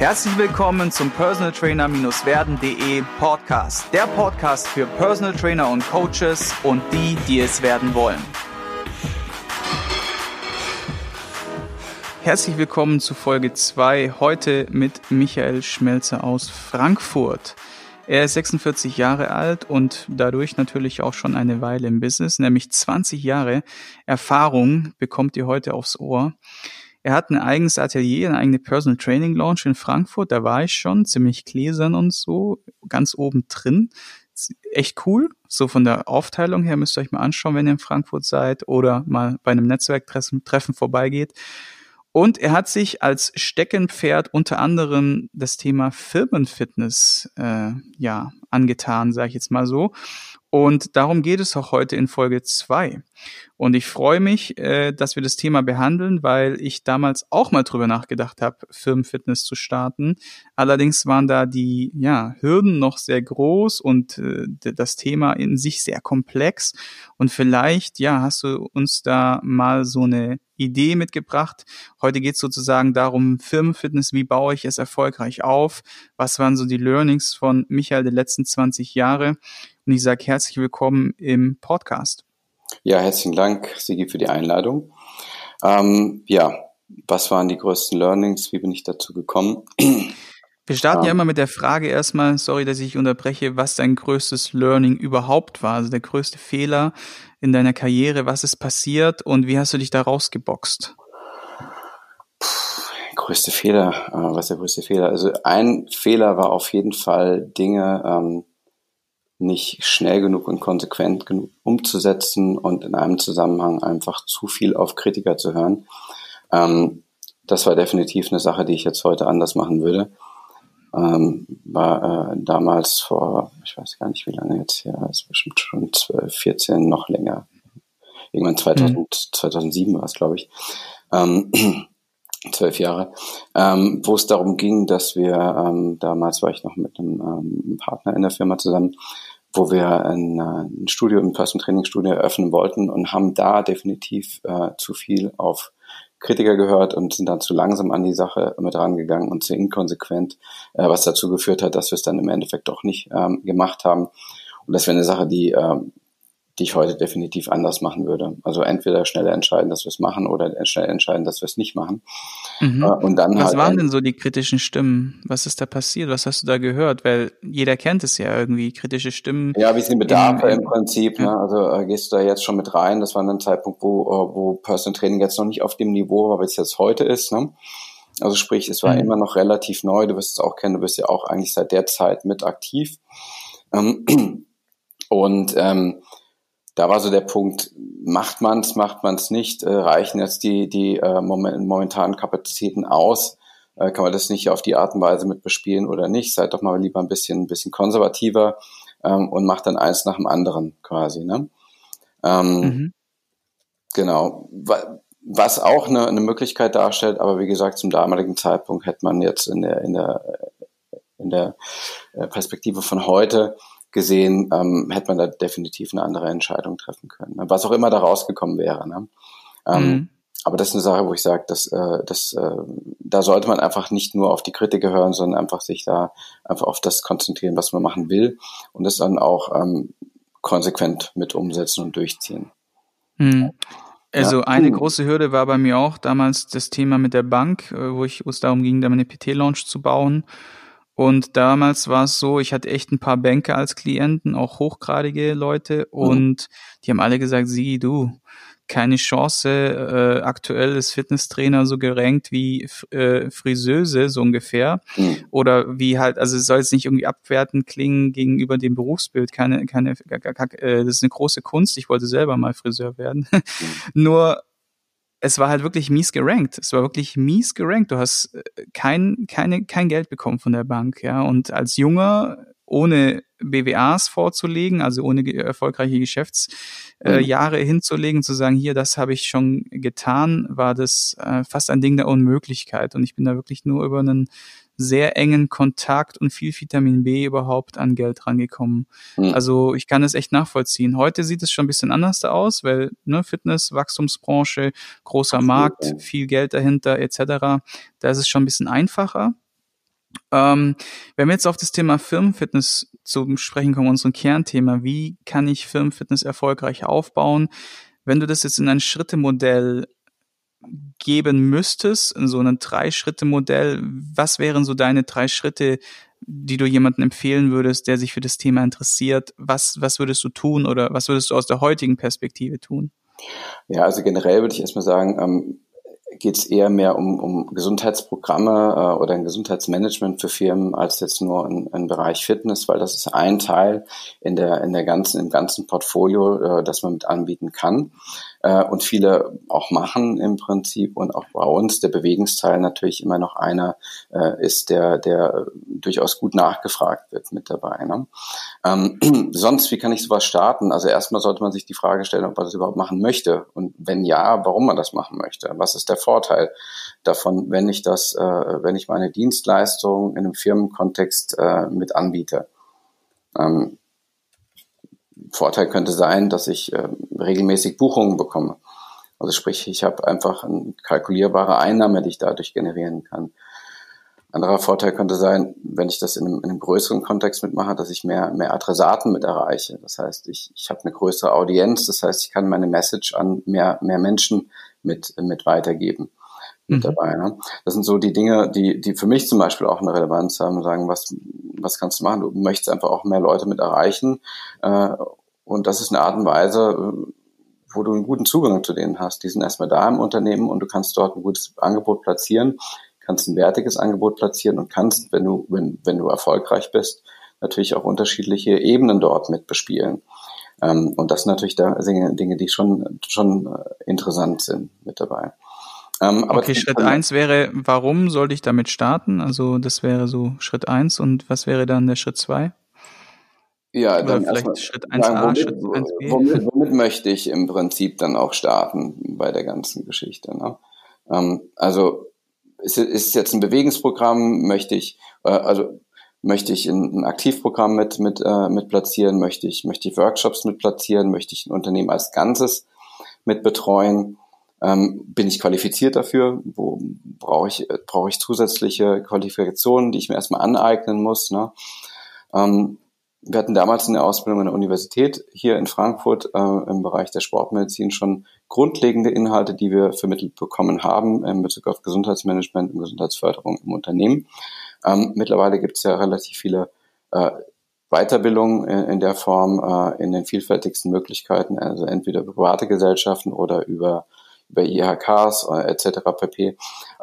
Herzlich willkommen zum Personal Trainer-werden.de Podcast. Der Podcast für Personal Trainer und Coaches und die, die es werden wollen. Herzlich willkommen zu Folge 2, heute mit Michael Schmelzer aus Frankfurt. Er ist 46 Jahre alt und dadurch natürlich auch schon eine Weile im Business, nämlich 20 Jahre Erfahrung bekommt ihr heute aufs Ohr. Er hat ein eigenes Atelier, eine eigene Personal Training Lounge in Frankfurt. Da war ich schon, ziemlich gläsern und so, ganz oben drin. Echt cool. So von der Aufteilung her müsst ihr euch mal anschauen, wenn ihr in Frankfurt seid oder mal bei einem Netzwerktreffen vorbeigeht. Und er hat sich als Steckenpferd unter anderem das Thema Firmenfitness äh, ja angetan, sage ich jetzt mal so. Und darum geht es auch heute in Folge zwei. Und ich freue mich, äh, dass wir das Thema behandeln, weil ich damals auch mal drüber nachgedacht habe, Firmenfitness zu starten. Allerdings waren da die ja, Hürden noch sehr groß und äh, das Thema in sich sehr komplex. Und vielleicht, ja, hast du uns da mal so eine Idee mitgebracht. Heute geht es sozusagen darum, Firmenfitness, wie baue ich es erfolgreich auf? Was waren so die Learnings von Michael der letzten 20 Jahre? Und ich sage herzlich willkommen im Podcast. Ja, herzlichen Dank, Sigi, für die Einladung. Ähm, ja, was waren die größten Learnings? Wie bin ich dazu gekommen? Wir starten ja immer mit der Frage erstmal, sorry, dass ich unterbreche, was dein größtes Learning überhaupt war, also der größte Fehler in deiner Karriere, was ist passiert und wie hast du dich da rausgeboxt? größte Fehler, äh, was ist der größte Fehler? Also ein Fehler war auf jeden Fall Dinge ähm, nicht schnell genug und konsequent genug umzusetzen und in einem Zusammenhang einfach zu viel auf Kritiker zu hören. Ähm, das war definitiv eine Sache, die ich jetzt heute anders machen würde. Ähm, war äh, damals vor, ich weiß gar nicht wie lange jetzt her, ist bestimmt schon 12, 14, noch länger. Irgendwann 2000, mhm. 2007 war es, glaube ich. Ähm, zwölf Jahre, ähm, wo es darum ging, dass wir, ähm, damals war ich noch mit einem ähm, Partner in der Firma zusammen, wo wir ein, äh, ein Studio, ein Personal Training Studio eröffnen wollten und haben da definitiv äh, zu viel auf Kritiker gehört und sind dann zu langsam an die Sache mit rangegangen und zu inkonsequent, äh, was dazu geführt hat, dass wir es dann im Endeffekt doch nicht ähm, gemacht haben. Und das wäre eine Sache, die ähm, die ich heute definitiv anders machen würde. Also entweder schneller entscheiden, dass wir es machen oder schnell entscheiden, dass wir es nicht machen. Mhm. Äh, und dann Was halt waren denn so die kritischen Stimmen? Was ist da passiert? Was hast du da gehört? Weil jeder kennt es ja irgendwie, kritische Stimmen. Ja, wie sind Bedarfe im, im Prinzip. Ja. Ne? Also äh, gehst du da jetzt schon mit rein. Das war ein Zeitpunkt, wo, äh, wo Personal Training jetzt noch nicht auf dem Niveau war, wie es jetzt heute ist. Ne? Also sprich, es war mhm. immer noch relativ neu. Du wirst es auch kennen. Du bist ja auch eigentlich seit der Zeit mit aktiv. Ähm, und ähm, da war so der Punkt, macht man es, macht man es nicht, äh, reichen jetzt die, die äh, momentanen Kapazitäten aus, äh, kann man das nicht auf die Art und Weise mit bespielen oder nicht, seid doch mal lieber ein bisschen, ein bisschen konservativer ähm, und macht dann eins nach dem anderen quasi. Ne? Ähm, mhm. Genau. Was auch eine, eine Möglichkeit darstellt, aber wie gesagt, zum damaligen Zeitpunkt hätte man jetzt in der, in der, in der äh, Perspektive von heute gesehen, ähm, hätte man da definitiv eine andere Entscheidung treffen können. Ne? Was auch immer da rausgekommen wäre. Ne? Ähm, mhm. Aber das ist eine Sache, wo ich sage, dass, äh, dass, äh, da sollte man einfach nicht nur auf die Kritiker hören, sondern einfach sich da einfach auf das konzentrieren, was man machen will und das dann auch ähm, konsequent mit umsetzen und durchziehen. Mhm. Also ja. eine große Hürde war bei mir auch damals das Thema mit der Bank, äh, wo ich, wo es darum ging, da meine PT-Launch zu bauen. Und damals war es so, ich hatte echt ein paar Banker als Klienten, auch hochgradige Leute, mhm. und die haben alle gesagt, sie, du, keine Chance, äh, aktuell ist Fitnesstrainer so gerankt wie äh, Friseuse, so ungefähr. Mhm. Oder wie halt, also es soll jetzt nicht irgendwie abwertend klingen gegenüber dem Berufsbild, keine, keine, äh, das ist eine große Kunst, ich wollte selber mal Friseur werden. Mhm. Nur es war halt wirklich mies gerankt. Es war wirklich mies gerankt. Du hast äh, kein, keine, kein Geld bekommen von der Bank, ja. Und als Junger, ohne BWAs vorzulegen, also ohne erfolgreiche Geschäftsjahre äh, mhm. hinzulegen, zu sagen, hier, das habe ich schon getan, war das äh, fast ein Ding der Unmöglichkeit. Und ich bin da wirklich nur über einen sehr engen Kontakt und viel Vitamin B überhaupt an Geld rangekommen. Mhm. Also ich kann es echt nachvollziehen. Heute sieht es schon ein bisschen anders aus, weil ne, Fitness, Wachstumsbranche, großer Markt, viel Geld dahinter etc. Da ist es schon ein bisschen einfacher. Ähm, wenn wir jetzt auf das Thema Firmenfitness zu sprechen kommen, unser Kernthema, wie kann ich Firmenfitness erfolgreich aufbauen? Wenn du das jetzt in ein Schrittemodell geben müsstest, in so einem Drei-Schritte-Modell, was wären so deine drei Schritte, die du jemandem empfehlen würdest, der sich für das Thema interessiert? Was, was würdest du tun oder was würdest du aus der heutigen Perspektive tun? Ja, also generell würde ich erstmal sagen, ähm, geht es eher mehr um, um Gesundheitsprogramme äh, oder ein Gesundheitsmanagement für Firmen als jetzt nur im Bereich Fitness, weil das ist ein Teil in der in der ganzen im ganzen Portfolio, äh, das man mit anbieten kann äh, und viele auch machen im Prinzip und auch bei uns der Bewegungsteil natürlich immer noch einer äh, ist, der, der durchaus gut nachgefragt wird mit dabei. Ne? Ähm, sonst, wie kann ich sowas starten? Also erstmal sollte man sich die Frage stellen, ob man das überhaupt machen möchte und wenn ja, warum man das machen möchte. Was ist der Vorteil davon, wenn ich das, äh, wenn ich meine Dienstleistung in einem Firmenkontext äh, mit anbiete? Ähm, Vorteil könnte sein, dass ich äh, regelmäßig Buchungen bekomme. Also sprich, ich habe einfach eine kalkulierbare Einnahme, die ich dadurch generieren kann. Anderer Vorteil könnte sein, wenn ich das in einem, in einem größeren Kontext mitmache, dass ich mehr, mehr Adressaten mit erreiche. Das heißt, ich, ich habe eine größere Audienz, das heißt, ich kann meine Message an mehr, mehr Menschen mit, mit weitergeben. Mhm. dabei. Ne? Das sind so die Dinge, die, die für mich zum Beispiel auch eine Relevanz haben, sagen, was, was kannst du machen? Du möchtest einfach auch mehr Leute mit erreichen äh, und das ist eine Art und Weise, äh, wo du einen guten Zugang zu denen hast. Die sind erstmal da im Unternehmen und du kannst dort ein gutes Angebot platzieren, kannst ein wertiges Angebot platzieren und kannst, wenn du, wenn, wenn du erfolgreich bist, natürlich auch unterschiedliche Ebenen dort mit bespielen. Ähm, und das sind natürlich da Dinge, die schon, schon äh, interessant sind mit dabei. Ähm, okay, Schritt eins wäre, warum sollte ich damit starten? Also das wäre so Schritt eins und was wäre dann der Schritt zwei? Ja, Oder dann vielleicht Schritt 1a, sagen, womit, Schritt 1b. Womit, womit, möchte ich im Prinzip dann auch starten bei der ganzen Geschichte? Ne? Ähm, also ist, ist jetzt ein Bewegungsprogramm, möchte ich, äh, also möchte ich ein, ein Aktivprogramm mit, mit, äh, mit platzieren, möchte ich, möchte ich Workshops mit platzieren, möchte ich ein Unternehmen als Ganzes mit betreuen, ähm, bin ich qualifiziert dafür, wo brauche ich, brauche ich zusätzliche Qualifikationen, die ich mir erstmal aneignen muss, ne? Ähm, wir hatten damals in der Ausbildung an der Universität hier in Frankfurt äh, im Bereich der Sportmedizin schon grundlegende Inhalte, die wir vermittelt bekommen haben in Bezug auf Gesundheitsmanagement und Gesundheitsförderung im Unternehmen. Ähm, mittlerweile gibt es ja relativ viele äh, Weiterbildungen in, in, der Form äh, in den vielfältigsten Möglichkeiten, also entweder private Gesellschaften oder über über IHKs äh, etc. pp.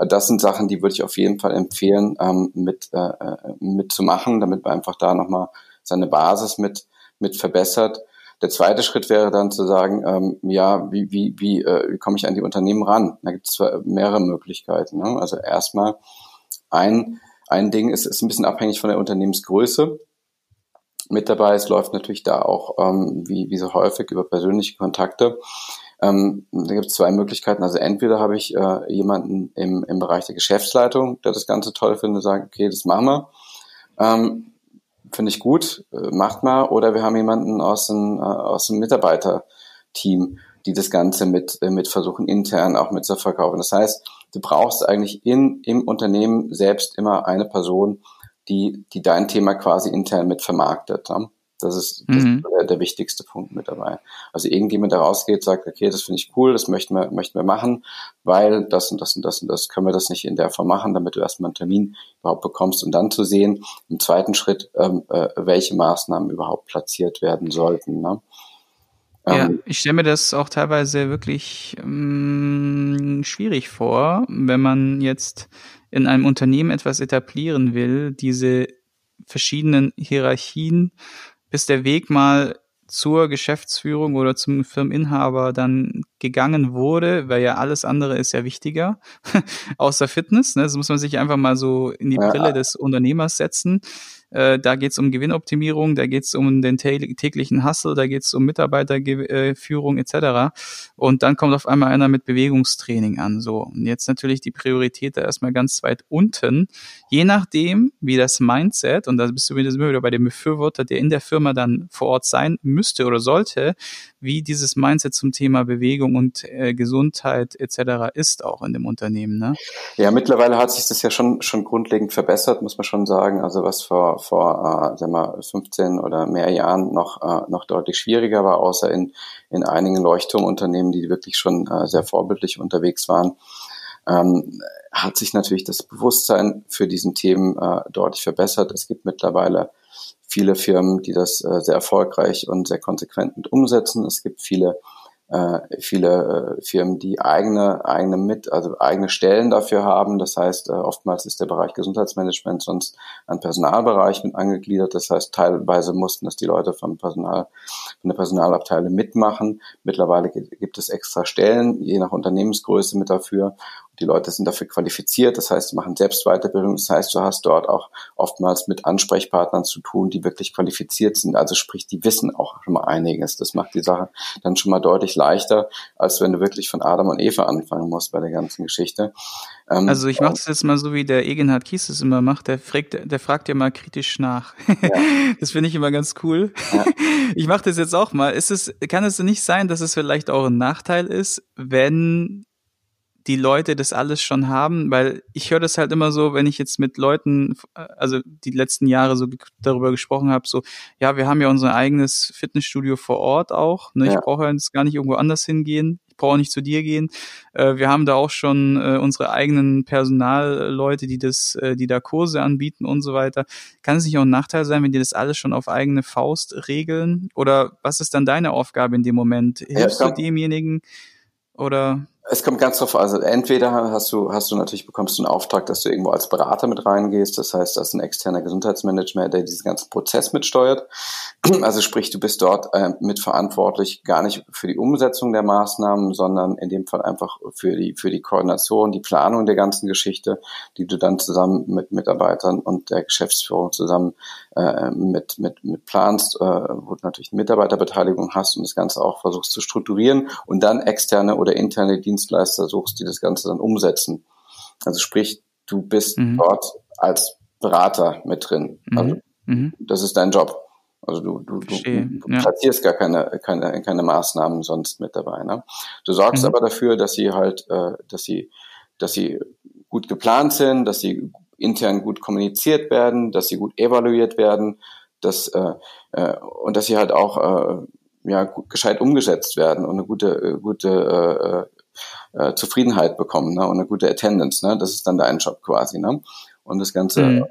Das sind Sachen, die würde ich auf jeden Fall empfehlen, ähm, mit, äh, äh mitzumachen, damit man einfach da nochmal seine Basis mit, mit verbessert. Der zweite Schritt wäre dann zu sagen, ähm, ja, wie, wie, wie, äh, wie komme ich an die Unternehmen ran? Da gibt es mehrere Möglichkeiten. Ne? Also erstmal ein, ein Ding ist, ist ein bisschen abhängig von der Unternehmensgröße. Mit dabei, es läuft natürlich da auch, ähm, wie, wie so häufig, über persönliche Kontakte. Ähm, da gibt es zwei Möglichkeiten. Also entweder habe ich äh, jemanden im, im Bereich der Geschäftsleitung, der das Ganze toll findet, sagt, okay, das machen wir. Ähm, finde ich gut, äh, macht mal. Oder wir haben jemanden aus dem, äh, aus dem Mitarbeiterteam, die das Ganze mit, äh, mit versuchen, intern auch mit zu verkaufen. Das heißt, du brauchst eigentlich in, im Unternehmen selbst immer eine Person, die, die dein Thema quasi intern mit vermarktet. Ne? Das ist, das mhm. ist der, der, wichtigste Punkt mit dabei. Also irgendjemand, der rausgeht, sagt, okay, das finde ich cool, das möchten wir, möchten wir machen, weil das und das und das und das können wir das nicht in der Form machen, damit du erstmal einen Termin überhaupt bekommst und dann zu sehen, im zweiten Schritt, ähm, äh, welche Maßnahmen überhaupt platziert werden sollten. Ne? Ja, ähm, ich stelle mir das auch teilweise wirklich ähm, schwierig vor, wenn man jetzt in einem Unternehmen etwas etablieren will, diese verschiedenen Hierarchien bis der Weg mal zur Geschäftsführung oder zum Firmeninhaber dann gegangen wurde, weil ja alles andere ist ja wichtiger, außer Fitness. Ne? Das muss man sich einfach mal so in die Brille des Unternehmers setzen. Äh, da geht es um Gewinnoptimierung, da geht es um den täglichen Hustle, da geht es um Mitarbeiterführung etc. Und dann kommt auf einmal einer mit Bewegungstraining an. So, und jetzt natürlich die Priorität da erstmal ganz weit unten. Je nachdem, wie das Mindset, und da bist du wieder bei dem Befürworter, der in der Firma dann vor Ort sein müsste oder sollte, wie dieses Mindset zum Thema Bewegung und äh, Gesundheit etc. ist auch in dem Unternehmen. Ne? Ja, mittlerweile hat sich das ja schon schon grundlegend verbessert, muss man schon sagen. Also was vor vor äh, sagen wir 15 oder mehr Jahren noch äh, noch deutlich schwieriger war, außer in in einigen Leuchtturmunternehmen, die wirklich schon äh, sehr vorbildlich unterwegs waren. Ähm, hat sich natürlich das Bewusstsein für diesen Themen äh, deutlich verbessert. Es gibt mittlerweile viele Firmen, die das äh, sehr erfolgreich und sehr konsequent umsetzen. Es gibt viele äh, viele äh, Firmen, die eigene eigene mit also eigene Stellen dafür haben. Das heißt, äh, oftmals ist der Bereich Gesundheitsmanagement sonst ein Personalbereich mit angegliedert. Das heißt, teilweise mussten das die Leute vom Personal von der Personalabteilung mitmachen. Mittlerweile gibt es extra Stellen, je nach Unternehmensgröße mit dafür die Leute sind dafür qualifiziert, das heißt, sie machen selbst Weiterbildung, das heißt, du hast dort auch oftmals mit Ansprechpartnern zu tun, die wirklich qualifiziert sind, also sprich, die wissen auch schon mal einiges. Das macht die Sache dann schon mal deutlich leichter, als wenn du wirklich von Adam und Eva anfangen musst bei der ganzen Geschichte. Ähm, also ich mache das jetzt mal so, wie der Egenhard Kies es immer macht, der fragt, der fragt ja mal kritisch nach. Ja. Das finde ich immer ganz cool. Ja. Ich mache das jetzt auch mal. Ist es, kann es nicht sein, dass es vielleicht auch ein Nachteil ist, wenn die Leute das alles schon haben, weil ich höre das halt immer so, wenn ich jetzt mit Leuten, also die letzten Jahre so darüber gesprochen habe, so, ja, wir haben ja unser eigenes Fitnessstudio vor Ort auch, ne? Ja. ich brauche jetzt gar nicht irgendwo anders hingehen, ich brauche nicht zu dir gehen. Äh, wir haben da auch schon äh, unsere eigenen Personalleute, die das, äh, die da Kurse anbieten und so weiter. Kann es nicht auch ein Nachteil sein, wenn die das alles schon auf eigene Faust regeln? Oder was ist dann deine Aufgabe in dem Moment? Hilfst ja, du demjenigen? Oder? Es kommt ganz drauf, also entweder hast du, hast du natürlich bekommst du einen Auftrag, dass du irgendwo als Berater mit reingehst. Das heißt, das ist ein externer Gesundheitsmanager, der diesen ganzen Prozess mitsteuert. Also sprich, du bist dort äh, mitverantwortlich, gar nicht für die Umsetzung der Maßnahmen, sondern in dem Fall einfach für die, für die Koordination, die Planung der ganzen Geschichte, die du dann zusammen mit Mitarbeitern und der Geschäftsführung zusammen äh, mit, mit, mit planst, äh, wo du natürlich eine Mitarbeiterbeteiligung hast und das Ganze auch versuchst zu strukturieren und dann externe oder interne Dienstleister suchst, die das Ganze dann umsetzen. Also sprich, du bist mhm. dort als Berater mit drin. Mhm. Also mhm. das ist dein Job. Also du, du, du, du ja. platzierst gar keine, keine, keine Maßnahmen sonst mit dabei. Ne? Du sorgst mhm. aber dafür, dass sie halt, äh, dass sie, dass sie gut geplant sind, dass sie intern gut kommuniziert werden, dass sie gut evaluiert werden, dass äh, äh, und dass sie halt auch äh, ja gut, gescheit umgesetzt werden und eine gute äh, gute äh, äh, Zufriedenheit bekommen ne? und eine gute Attendance. Ne? Das ist dann dein Job quasi. Ne? Und das Ganze mhm.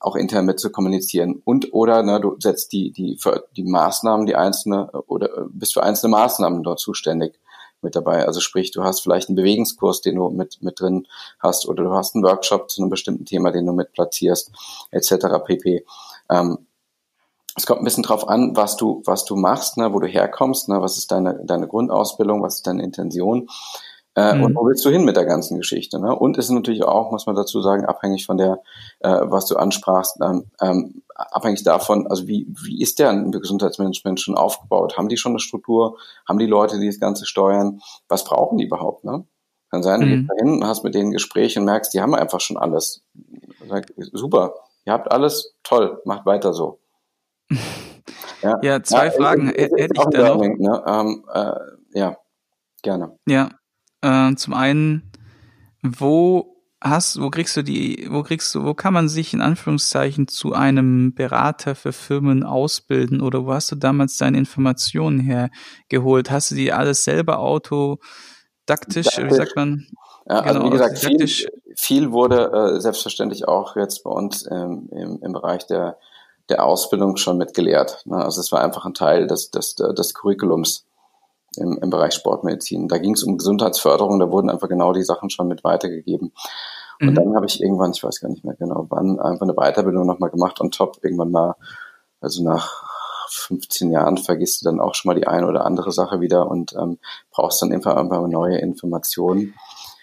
auch intern mit zu kommunizieren. Und oder ne, du setzt die die für die Maßnahmen, die einzelne oder äh, bist für einzelne Maßnahmen dort zuständig mit dabei. Also sprich, du hast vielleicht einen Bewegungskurs, den du mit, mit drin hast, oder du hast einen Workshop zu einem bestimmten Thema, den du mit platzierst, etc. pp. Ähm, es kommt ein bisschen drauf an, was du, was du machst, ne, wo du herkommst, ne, was ist deine, deine Grundausbildung, was ist deine Intention. Äh, mhm. Und wo willst du hin mit der ganzen Geschichte? Ne? Und ist natürlich auch, muss man dazu sagen, abhängig von der, äh, was du ansprachst, ähm, ähm, abhängig davon, also wie, wie ist der Gesundheitsmanagement schon aufgebaut? Haben die schon eine Struktur? Haben die Leute, die das Ganze steuern? Was brauchen die überhaupt? Ne? Kann sein, du mhm. gehst dahin, hast mit denen Gespräche und merkst, die haben einfach schon alles. Sag, super, ihr habt alles, toll, macht weiter so. Ja, ja zwei ja, Fragen hätte ich da noch. Ne? Ähm, äh, ja, gerne. Ja, äh, zum einen, wo hast, wo kriegst du die, wo kriegst du, wo kann man sich in Anführungszeichen zu einem Berater für Firmen ausbilden oder wo hast du damals deine Informationen hergeholt? Hast du die alles selber autodaktisch, wie sagt man? Ja, also genau, wie gesagt, viel, viel wurde äh, selbstverständlich auch jetzt bei uns ähm, im, im Bereich der, der Ausbildung schon mit gelehrt. Ne? Also es war einfach ein Teil des, des, des Curriculums im, im Bereich Sportmedizin. Da ging es um Gesundheitsförderung, da wurden einfach genau die Sachen schon mit weitergegeben. Und mhm. dann habe ich irgendwann, ich weiß gar nicht mehr genau wann, einfach eine Weiterbildung nochmal gemacht on top, irgendwann mal, also nach 15 Jahren vergisst du dann auch schon mal die eine oder andere Sache wieder und ähm, brauchst dann einfach, einfach neue Informationen.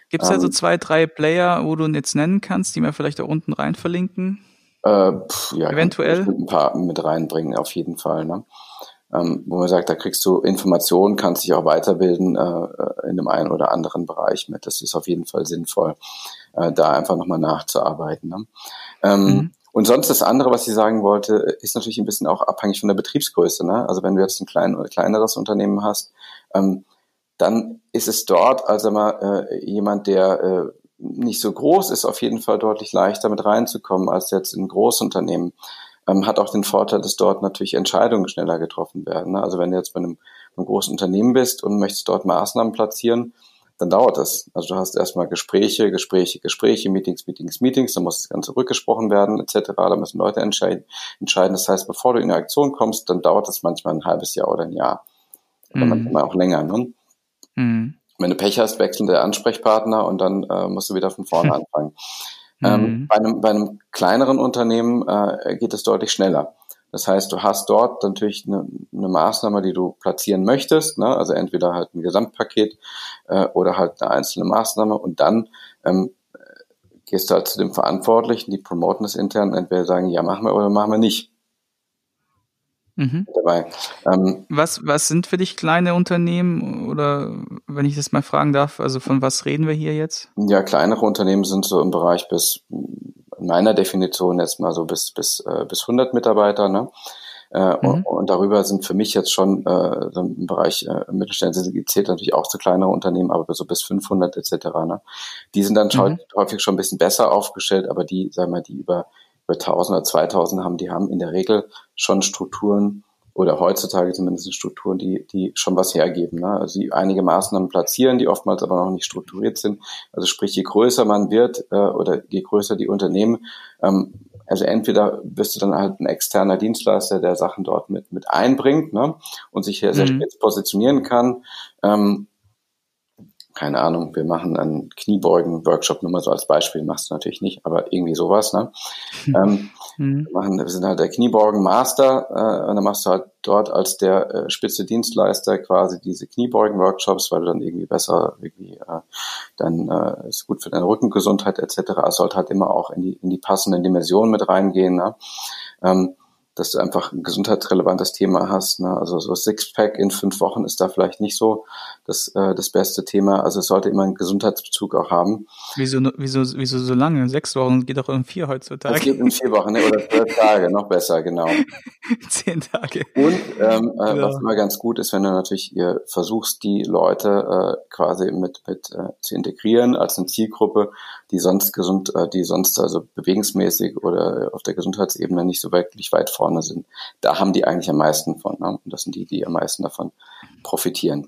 Gibt es ähm, da so zwei, drei Player, wo du jetzt nennen kannst, die wir vielleicht da unten rein verlinken? Äh, pff, ja, Eventuell? Ein paar mit reinbringen, auf jeden Fall. Ne? Ähm, wo man sagt, da kriegst du Informationen, kannst dich auch weiterbilden äh, äh, in dem einen oder anderen Bereich mit. Das ist auf jeden Fall sinnvoll, äh, da einfach nochmal nachzuarbeiten. Ne? Ähm, mhm. Und sonst das andere, was ich sagen wollte, ist natürlich ein bisschen auch abhängig von der Betriebsgröße. Ne? Also wenn du jetzt ein klein oder kleineres Unternehmen hast, ähm, dann ist es dort, also mal äh, jemand, der äh, nicht so groß ist, auf jeden Fall deutlich leichter mit reinzukommen als jetzt in Großunternehmen. Ähm, hat auch den Vorteil, dass dort natürlich Entscheidungen schneller getroffen werden. Ne? Also wenn du jetzt bei einem, einem großen Unternehmen bist und möchtest dort Maßnahmen platzieren, dann dauert das. Also du hast erstmal Gespräche, Gespräche, Gespräche, Meetings, Meetings, Meetings, dann muss das Ganze rückgesprochen werden, etc. Da müssen Leute entscheiden. entscheiden. Das heißt, bevor du in eine Aktion kommst, dann dauert das manchmal ein halbes Jahr oder ein Jahr. Oder mhm. manchmal auch länger. Ne? Mhm. Wenn du Pech hast, wechseln der Ansprechpartner und dann äh, musst du wieder von vorne anfangen. Ähm, mhm. bei, einem, bei einem kleineren Unternehmen äh, geht es deutlich schneller. Das heißt, du hast dort natürlich eine, eine Maßnahme, die du platzieren möchtest, ne? also entweder halt ein Gesamtpaket äh, oder halt eine einzelne Maßnahme und dann ähm, gehst du halt zu dem Verantwortlichen, die promoten es intern, entweder sagen, ja, machen wir oder machen wir nicht mhm. dabei. Ähm, was, was sind für dich kleine Unternehmen oder wenn ich das mal fragen darf, also von was reden wir hier jetzt? Ja, kleinere Unternehmen sind so im Bereich bis, in meiner Definition jetzt mal so bis, bis, äh, bis 100 Mitarbeiter, ne? Äh, mhm. und, und, darüber sind für mich jetzt schon äh, im Bereich äh, Mittelständler zählt natürlich auch zu kleineren Unternehmen, aber so bis 500 etc. Ne? Die sind dann mhm. häufig schon ein bisschen besser aufgestellt, aber die, sagen wir, die über über 1000 oder 2000 haben, die haben in der Regel schon Strukturen oder heutzutage zumindest Strukturen, die, die schon was hergeben. Ne? Also die einige Maßnahmen platzieren, die oftmals aber noch nicht strukturiert sind. Also sprich, je größer man wird äh, oder je größer die Unternehmen, ähm, also entweder bist du dann halt ein externer Dienstleister, der Sachen dort mit, mit einbringt ne? und sich hier mhm. sehr spitz positionieren kann. Ähm, keine Ahnung, wir machen einen Kniebeugen-Workshop, nur mal so als Beispiel, machst du natürlich nicht, aber irgendwie sowas, ne? ähm, mhm. wir, machen, wir sind halt der Kniebeugen-Master äh, und dann machst du halt dort als der äh, spitze Dienstleister quasi diese Kniebeugen-Workshops, weil du dann irgendwie besser, irgendwie, äh, dann äh, ist gut für deine Rückengesundheit etc. Es sollte halt immer auch in die, in die passenden Dimensionen mit reingehen, ne? Ähm, dass du einfach ein gesundheitsrelevantes Thema hast. Ne? Also so Sixpack in fünf Wochen ist da vielleicht nicht so das, äh, das beste Thema. Also es sollte immer einen Gesundheitsbezug auch haben. Wieso, wieso, wieso so lange? Sechs Wochen geht doch in vier heutzutage. Es geht in vier Wochen ne? oder zwölf Tage, noch besser, genau. Zehn Tage. Und ähm, äh, ja. was immer ganz gut ist, wenn du natürlich ihr versuchst, die Leute äh, quasi mit, mit äh, zu integrieren als eine Zielgruppe, die sonst gesund, äh, die sonst also bewegungsmäßig oder auf der Gesundheitsebene nicht so wirklich weit vorne vorne sind, da haben die eigentlich am meisten von. Ne? Und das sind die, die am meisten davon profitieren.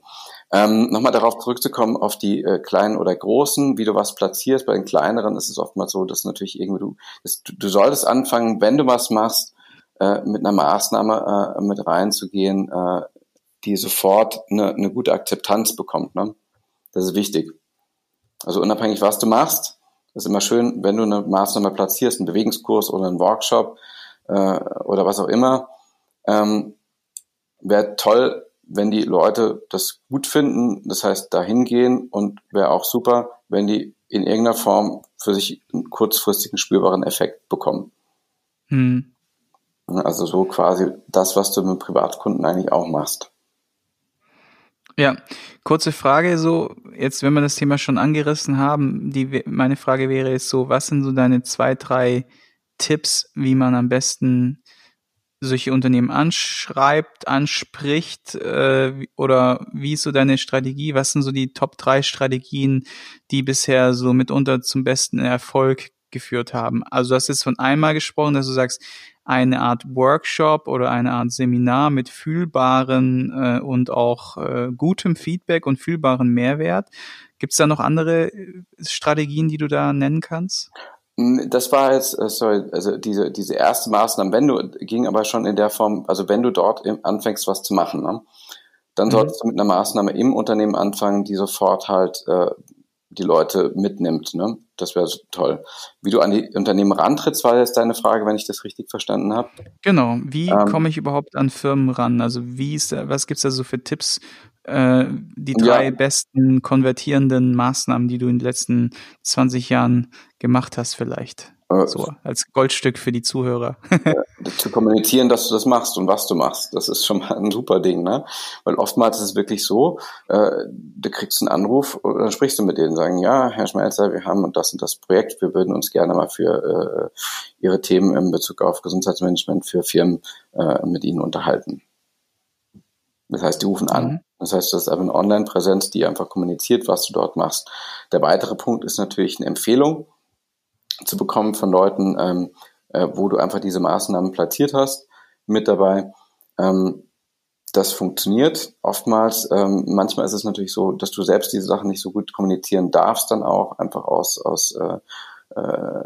Ähm, Nochmal darauf zurückzukommen, auf die äh, kleinen oder großen, wie du was platzierst. Bei den kleineren ist es oftmals so, dass natürlich irgendwie du, dass du, du solltest anfangen, wenn du was machst, äh, mit einer Maßnahme äh, mit reinzugehen, äh, die sofort eine, eine gute Akzeptanz bekommt. Ne? Das ist wichtig. Also unabhängig, was du machst, ist immer schön, wenn du eine Maßnahme platzierst, einen Bewegungskurs oder einen Workshop, äh, oder was auch immer. Ähm, wäre toll, wenn die Leute das gut finden, das heißt dahin gehen und wäre auch super, wenn die in irgendeiner Form für sich einen kurzfristigen spürbaren Effekt bekommen. Hm. Also so quasi das, was du mit Privatkunden eigentlich auch machst. Ja, kurze Frage so, jetzt wenn wir das Thema schon angerissen haben, die meine Frage wäre jetzt so, was sind so deine zwei, drei Tipps, wie man am besten solche Unternehmen anschreibt, anspricht äh, oder wie ist so deine Strategie? Was sind so die Top drei Strategien, die bisher so mitunter zum besten Erfolg geführt haben? Also du hast jetzt von einmal gesprochen, dass du sagst, eine Art Workshop oder eine Art Seminar mit fühlbaren äh, und auch äh, gutem Feedback und fühlbaren Mehrwert. Gibt es da noch andere äh, Strategien, die du da nennen kannst? Das war jetzt, äh, sorry, also diese, diese erste Maßnahme, wenn du, ging aber schon in der Form, also wenn du dort anfängst, was zu machen, ne, dann mhm. solltest du mit einer Maßnahme im Unternehmen anfangen, die sofort halt äh, die Leute mitnimmt. Ne? Das wäre toll. Wie du an die Unternehmen rantrittst, war jetzt deine Frage, wenn ich das richtig verstanden habe. Genau. Wie ähm, komme ich überhaupt an Firmen ran? Also wie ist, was gibt's da so für Tipps, äh, die drei ja. besten konvertierenden Maßnahmen, die du in den letzten 20 Jahren gemacht hast vielleicht? Äh, so als Goldstück für die Zuhörer. zu kommunizieren, dass du das machst und was du machst, das ist schon mal ein super Ding, ne? Weil oftmals ist es wirklich so, äh, du kriegst einen Anruf und dann sprichst du mit denen, sagen, ja, Herr Schmelzer, wir haben das und das Projekt, wir würden uns gerne mal für äh, Ihre Themen in Bezug auf Gesundheitsmanagement für Firmen äh, mit Ihnen unterhalten. Das heißt, die rufen an. Mhm. Das heißt, das ist einfach eine Online-Präsenz, die einfach kommuniziert, was du dort machst. Der weitere Punkt ist natürlich eine Empfehlung zu bekommen von Leuten, ähm, äh, wo du einfach diese Maßnahmen platziert hast, mit dabei. Ähm, das funktioniert oftmals. Ähm, manchmal ist es natürlich so, dass du selbst diese Sachen nicht so gut kommunizieren darfst, dann auch einfach aus, aus äh, äh,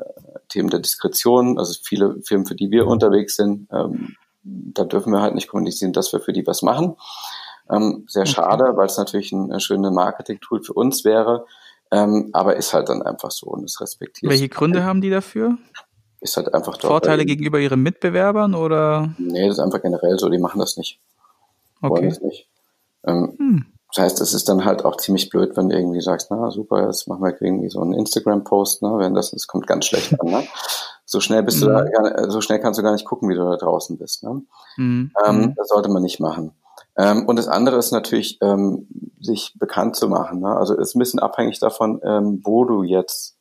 Themen der Diskretion. Also viele Firmen, für die wir unterwegs sind, ähm, da dürfen wir halt nicht kommunizieren, dass wir für die was machen. Ähm, sehr schade, weil es natürlich ein, ein schönes Marketing-Tool für uns wäre. Ähm, aber ist halt dann einfach so und es respektiert. Welche Gründe haben die dafür? Ist halt einfach dort Vorteile gegenüber ihren Mitbewerbern oder? Nee, das ist einfach generell so, die machen das nicht. Okay. Wollen das nicht. Ähm, hm. Das heißt, es ist dann halt auch ziemlich blöd, wenn du irgendwie sagst, na super, jetzt machen wir irgendwie so einen Instagram-Post, ne, wenn das, das kommt ganz schlecht an, ne? So schnell bist mhm. du da, so schnell kannst du gar nicht gucken, wie du da draußen bist, ne? Mhm. Ähm, mhm. das sollte man nicht machen. Ähm, und das andere ist natürlich, ähm, sich bekannt zu machen. Ne? Also ist ein bisschen abhängig davon, ähm, wo du jetzt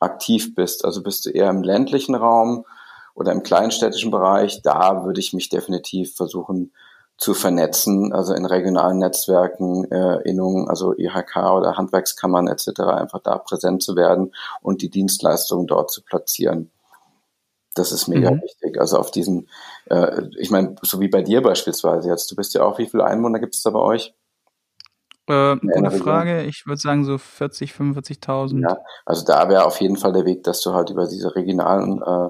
aktiv bist. Also bist du eher im ländlichen Raum oder im kleinstädtischen Bereich. Da würde ich mich definitiv versuchen zu vernetzen, also in regionalen Netzwerken, äh, Innungen, also IHK oder Handwerkskammern etc. einfach da präsent zu werden und die Dienstleistungen dort zu platzieren. Das ist mega mhm. wichtig. Also auf diesen, äh, ich meine, so wie bei dir beispielsweise jetzt, du bist ja auch, wie viele Einwohner gibt es da bei euch? Äh, gute Frage. Ich würde sagen so 40, 45.000. Ja, also da wäre auf jeden Fall der Weg, dass du halt über diese regionalen äh,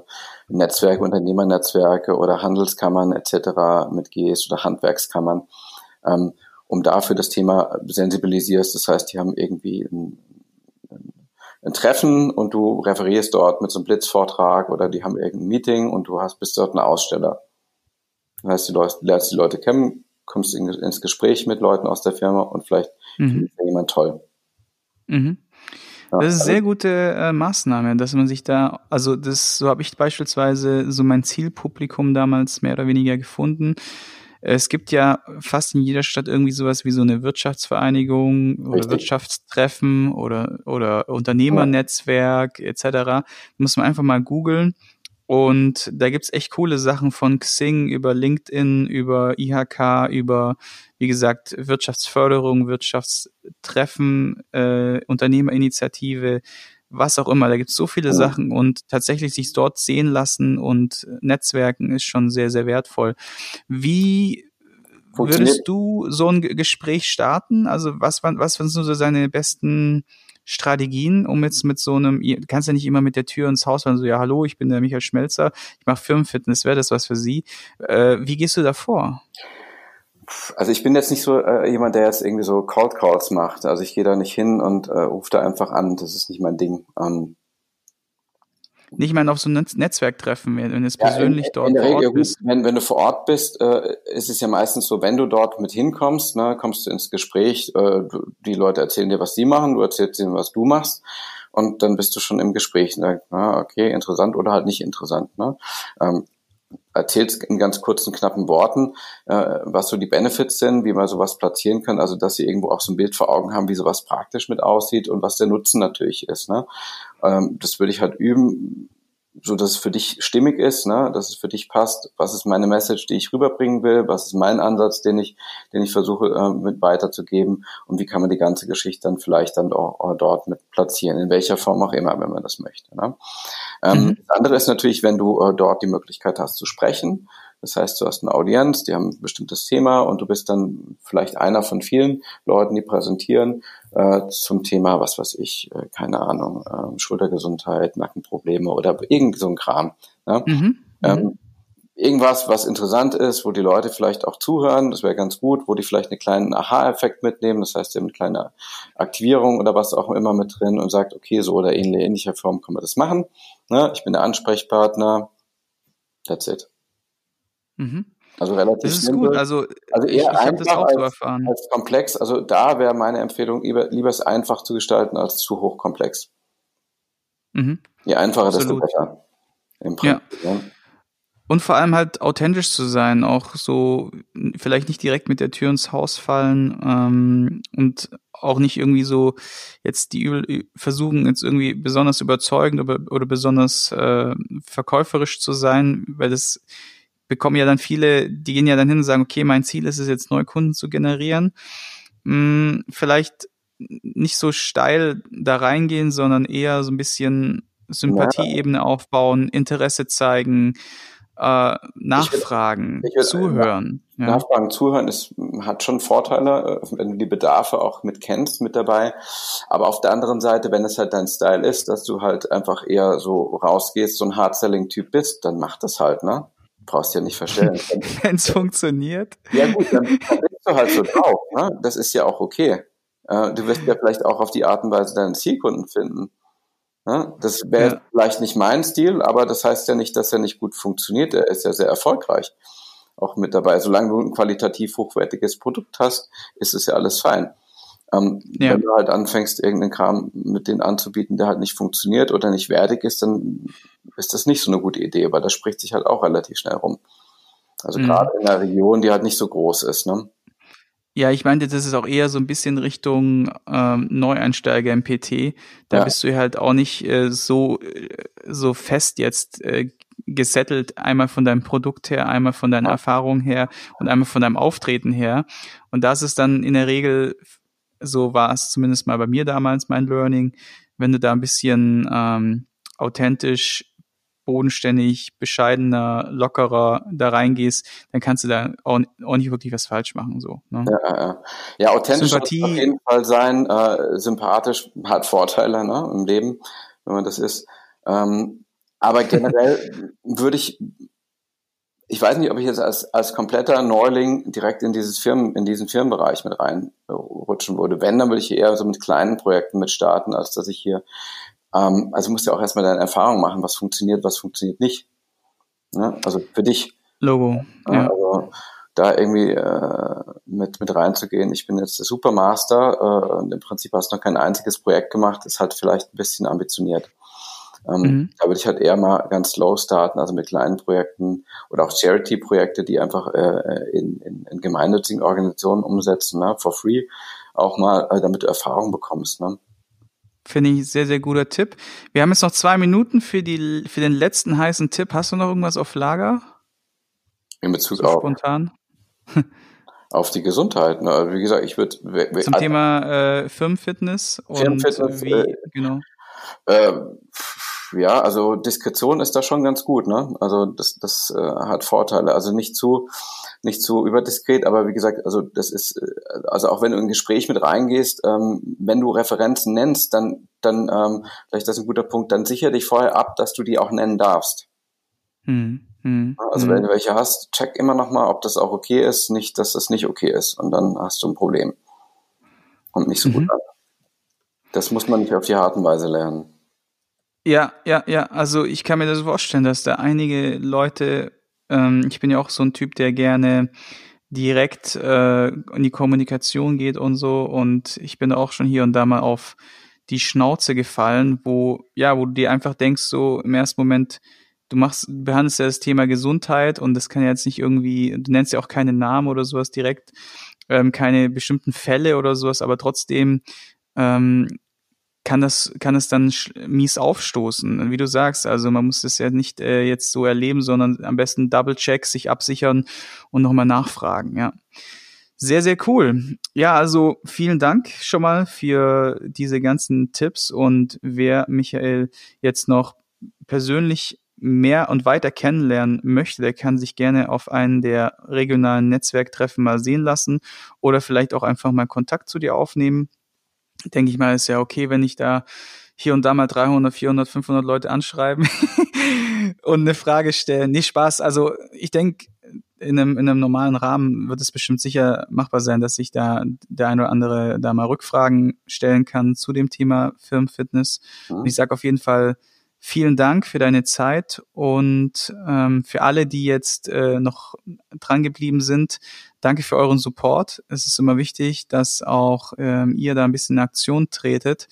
Netzwerke, Unternehmernetzwerke oder Handelskammern etc. mitgehst oder Handwerkskammern, ähm, um dafür das Thema sensibilisierst. Das heißt, die haben irgendwie ein, ein Treffen und du referierst dort mit so einem Blitzvortrag oder die haben irgendein Meeting und du hast, bist dort ein Aussteller. Das heißt, du lernst die Leute kennen, kommst in, ins Gespräch mit Leuten aus der Firma und vielleicht mhm. findet jemand toll. Mhm. Das ist eine sehr gute äh, Maßnahme, dass man sich da, also das, so habe ich beispielsweise so mein Zielpublikum damals mehr oder weniger gefunden, es gibt ja fast in jeder Stadt irgendwie sowas wie so eine Wirtschaftsvereinigung oder Richtig. Wirtschaftstreffen oder, oder Unternehmernetzwerk etc. Da muss man einfach mal googeln. Und da gibt's echt coole Sachen von Xing über LinkedIn, über IHK, über, wie gesagt, Wirtschaftsförderung, Wirtschaftstreffen, äh, Unternehmerinitiative, was auch immer. Da gibt es so viele oh. Sachen und tatsächlich sich dort sehen lassen und Netzwerken ist schon sehr, sehr wertvoll. Wie würdest du so ein Gespräch starten? Also was, was sind so seine besten Strategien, um jetzt mit so einem, du kannst ja nicht immer mit der Tür ins Haus fahren, so, ja, hallo, ich bin der Michael Schmelzer, ich mache Firmenfitness, wäre das was für Sie? Äh, wie gehst du da vor? Also ich bin jetzt nicht so äh, jemand, der jetzt irgendwie so Cold Calls macht. Also ich gehe da nicht hin und äh, rufe da einfach an. Das ist nicht mein Ding. Ähm, nicht mal auf so ein Netzwerktreffen, wenn du jetzt ja, persönlich in, dort in der Regel, bist. Wenn, wenn du vor Ort bist, äh, ist es ja meistens so, wenn du dort mit hinkommst, ne, kommst du ins Gespräch, äh, du, die Leute erzählen dir, was sie machen, du erzählst ihnen, was du machst und dann bist du schon im Gespräch. Ne? Ah, okay, interessant oder halt nicht interessant. Ne? Ähm, erzählst in ganz kurzen, knappen Worten, äh, was so die Benefits sind, wie man sowas platzieren kann, also dass sie irgendwo auch so ein Bild vor Augen haben, wie sowas praktisch mit aussieht und was der Nutzen natürlich ist. Ne? Ähm, das würde ich halt üben, so dass es für dich stimmig ist, ne? dass es für dich passt. Was ist meine Message, die ich rüberbringen will? Was ist mein Ansatz, den ich, den ich versuche äh, mit weiterzugeben? Und wie kann man die ganze Geschichte dann vielleicht dann auch, auch dort mit platzieren? In welcher Form auch immer, wenn man das möchte. Ne? Ähm, mhm. Das andere ist natürlich, wenn du äh, dort die Möglichkeit hast zu sprechen. Das heißt, du hast eine Audienz, die haben ein bestimmtes Thema und du bist dann vielleicht einer von vielen Leuten, die präsentieren äh, zum Thema, was weiß ich, äh, keine Ahnung, äh, Schultergesundheit, Nackenprobleme oder irgend so ein Kram. Ne? Mhm. Ähm, mhm. irgendwas, was interessant ist, wo die Leute vielleicht auch zuhören, das wäre ganz gut, wo die vielleicht einen kleinen Aha-Effekt mitnehmen, das heißt, sie haben eine kleine Aktivierung oder was auch immer mit drin und sagt, okay, so oder in ähnlicher Form können wir das machen. Ne? Ich bin der Ansprechpartner, that's it. Mhm. Also relativ Das ist simpel. gut. Also, also eher ich, ich einfach das auch als, so erfahren. als komplex. Also da wäre meine Empfehlung, lieber, lieber es einfach zu gestalten als zu hochkomplex. Mhm. Je einfacher, Absolut. desto besser. Im Prinzip, ja. ja. Und vor allem halt authentisch zu sein, auch so vielleicht nicht direkt mit der Tür ins Haus fallen ähm, und auch nicht irgendwie so jetzt die versuchen jetzt irgendwie besonders überzeugend oder, oder besonders äh, verkäuferisch zu sein, weil das bekommen ja dann viele, die gehen ja dann hin und sagen, okay, mein Ziel ist es jetzt neue Kunden zu generieren. Hm, vielleicht nicht so steil da reingehen, sondern eher so ein bisschen Sympathieebene aufbauen, Interesse zeigen, äh, nachfragen, ich will, ich will, zuhören. Ja. Nachfragen, zuhören ist, hat schon Vorteile, äh, wenn du die Bedarfe auch mit kennst, mit dabei. Aber auf der anderen Seite, wenn es halt dein Style ist, dass du halt einfach eher so rausgehst, so ein Hard-Selling-Typ bist, dann mach das halt, ne? Brauchst ja nicht verstellen. wenn es funktioniert. Ja gut, dann, bist du halt so drauf, ne? Das ist ja auch okay. Äh, du wirst ja vielleicht auch auf die Art und Weise deinen Zielkunden finden. Ja, das wäre ja. vielleicht nicht mein Stil, aber das heißt ja nicht, dass er nicht gut funktioniert. Er ist ja sehr erfolgreich auch mit dabei. Solange du ein qualitativ hochwertiges Produkt hast, ist es ja alles fein. Ähm, ja. Wenn du halt anfängst, irgendeinen Kram mit denen anzubieten, der halt nicht funktioniert oder nicht wertig ist, dann ist das nicht so eine gute Idee, weil das spricht sich halt auch relativ schnell rum. Also mhm. gerade in einer Region, die halt nicht so groß ist. Ne? Ja, ich meinte, das ist auch eher so ein bisschen Richtung ähm, Neueinsteiger im PT. Da ja. bist du halt auch nicht äh, so äh, so fest jetzt äh, gesettelt, einmal von deinem Produkt her, einmal von deiner ja. Erfahrung her und einmal von deinem Auftreten her. Und das ist dann in der Regel, so war es zumindest mal bei mir damals mein Learning, wenn du da ein bisschen ähm, authentisch bodenständig, bescheidener, lockerer da reingehst, dann kannst du da auch, auch nicht wirklich was falsch machen. So, ne? ja, ja. ja, authentisch Sympathie, auf jeden Fall sein, äh, sympathisch hat Vorteile ne, im Leben, wenn man das ist. Ähm, aber generell würde ich, ich weiß nicht, ob ich jetzt als, als kompletter Neuling direkt in dieses Firmen, in diesen Firmenbereich mit reinrutschen würde. Wenn, dann würde ich eher so mit kleinen Projekten mit starten, als dass ich hier ähm, also musst du auch erstmal deine Erfahrung machen, was funktioniert, was funktioniert nicht. Ne? Also für dich. Logo. Ja. Also da irgendwie äh, mit, mit reinzugehen. Ich bin jetzt der Supermaster äh, und im Prinzip hast du noch kein einziges Projekt gemacht, ist halt vielleicht ein bisschen ambitioniert. Ähm, mhm. Da würde ich halt eher mal ganz low starten, also mit kleinen Projekten oder auch Charity-Projekte, die einfach äh, in, in, in gemeinnützigen Organisationen umsetzen, ne, for free, auch mal, äh, damit du Erfahrung bekommst. Ne? Finde ich sehr, sehr guter Tipp. Wir haben jetzt noch zwei Minuten für, die, für den letzten heißen Tipp. Hast du noch irgendwas auf Lager? In Bezug so auf. Spontan? auf die Gesundheit. Ne? Also wie gesagt, ich würde. Zum also, Thema äh, Firmenfitness und Firmenfitness, wie, äh, genau. Äh, ja, also Diskretion ist da schon ganz gut, ne? Also das, das äh, hat Vorteile. Also nicht zu nicht zu überdiskret, aber wie gesagt, also das ist, äh, also auch wenn du in ein Gespräch mit reingehst, ähm, wenn du Referenzen nennst, dann, dann, ähm, vielleicht das ist ein guter Punkt, dann sicher dich vorher ab, dass du die auch nennen darfst. Hm, hm, also hm. wenn du welche hast, check immer nochmal, ob das auch okay ist, nicht, dass das nicht okay ist und dann hast du ein Problem. Kommt nicht so mhm. gut an. Das muss man nicht auf die harten Weise lernen. Ja, ja, ja. Also ich kann mir das vorstellen, dass da einige Leute ähm, ich bin ja auch so ein Typ, der gerne direkt äh, in die Kommunikation geht und so. Und ich bin auch schon hier und da mal auf die Schnauze gefallen, wo, ja, wo du dir einfach denkst, so im ersten Moment, du machst, behandelst ja das Thema Gesundheit und das kann ja jetzt nicht irgendwie, du nennst ja auch keine Namen oder sowas direkt, ähm, keine bestimmten Fälle oder sowas, aber trotzdem ähm, kann das, kann es dann mies aufstoßen. Wie du sagst, also man muss das ja nicht äh, jetzt so erleben, sondern am besten Double-Check, sich absichern und nochmal nachfragen, ja. Sehr, sehr cool. Ja, also vielen Dank schon mal für diese ganzen Tipps und wer Michael jetzt noch persönlich mehr und weiter kennenlernen möchte, der kann sich gerne auf einen der regionalen Netzwerktreffen mal sehen lassen oder vielleicht auch einfach mal Kontakt zu dir aufnehmen denke ich mal, ist ja okay, wenn ich da hier und da mal 300, 400, 500 Leute anschreiben und eine Frage stellen. Nee, Spaß. Also ich denke, in einem, in einem normalen Rahmen wird es bestimmt sicher machbar sein, dass ich da der eine oder andere da mal Rückfragen stellen kann zu dem Thema Firmenfitness. Mhm. Und ich sage auf jeden Fall vielen Dank für deine Zeit und ähm, für alle, die jetzt äh, noch dran geblieben sind. Danke für euren Support. Es ist immer wichtig, dass auch ähm, ihr da ein bisschen in Aktion tretet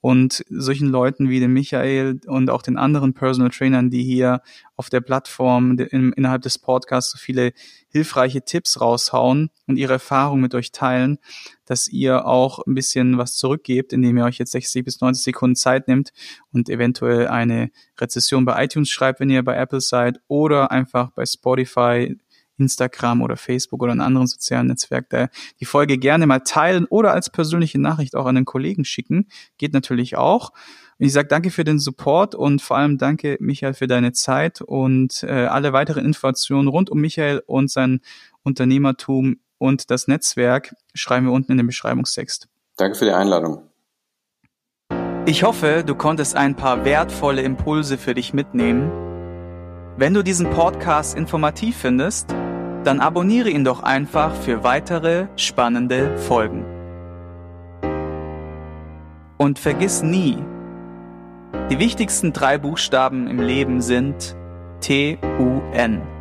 und solchen Leuten wie dem Michael und auch den anderen Personal Trainern, die hier auf der Plattform in, innerhalb des Podcasts so viele hilfreiche Tipps raushauen und ihre Erfahrungen mit euch teilen, dass ihr auch ein bisschen was zurückgebt, indem ihr euch jetzt 60 bis 90 Sekunden Zeit nimmt und eventuell eine Rezession bei iTunes schreibt, wenn ihr bei Apple seid oder einfach bei Spotify Instagram oder Facebook oder einen anderen sozialen Netzwerk da die Folge gerne mal teilen oder als persönliche Nachricht auch an den Kollegen schicken. Geht natürlich auch. Und ich sage danke für den Support und vor allem danke, Michael, für deine Zeit und äh, alle weiteren Informationen rund um Michael und sein Unternehmertum und das Netzwerk schreiben wir unten in den Beschreibungstext. Danke für die Einladung. Ich hoffe, du konntest ein paar wertvolle Impulse für dich mitnehmen. Wenn du diesen Podcast informativ findest, dann abonniere ihn doch einfach für weitere spannende Folgen. Und vergiss nie, die wichtigsten drei Buchstaben im Leben sind T-U-N.